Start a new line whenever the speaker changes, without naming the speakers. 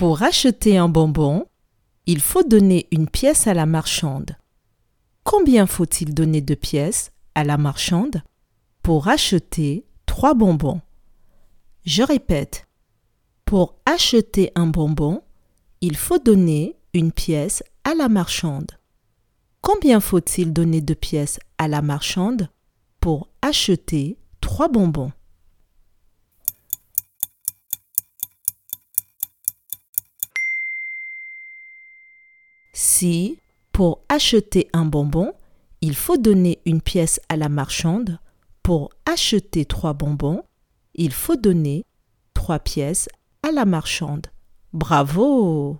Pour acheter un bonbon, il faut donner une pièce à la marchande. Combien faut-il donner de pièces à la marchande pour acheter trois bonbons? Je répète. Pour acheter un bonbon, il faut donner une pièce à la marchande. Combien faut-il donner de pièces à la marchande pour acheter trois bonbons? Si, pour acheter un bonbon, il faut donner une pièce à la marchande, pour acheter trois bonbons, il faut donner trois pièces à la marchande. Bravo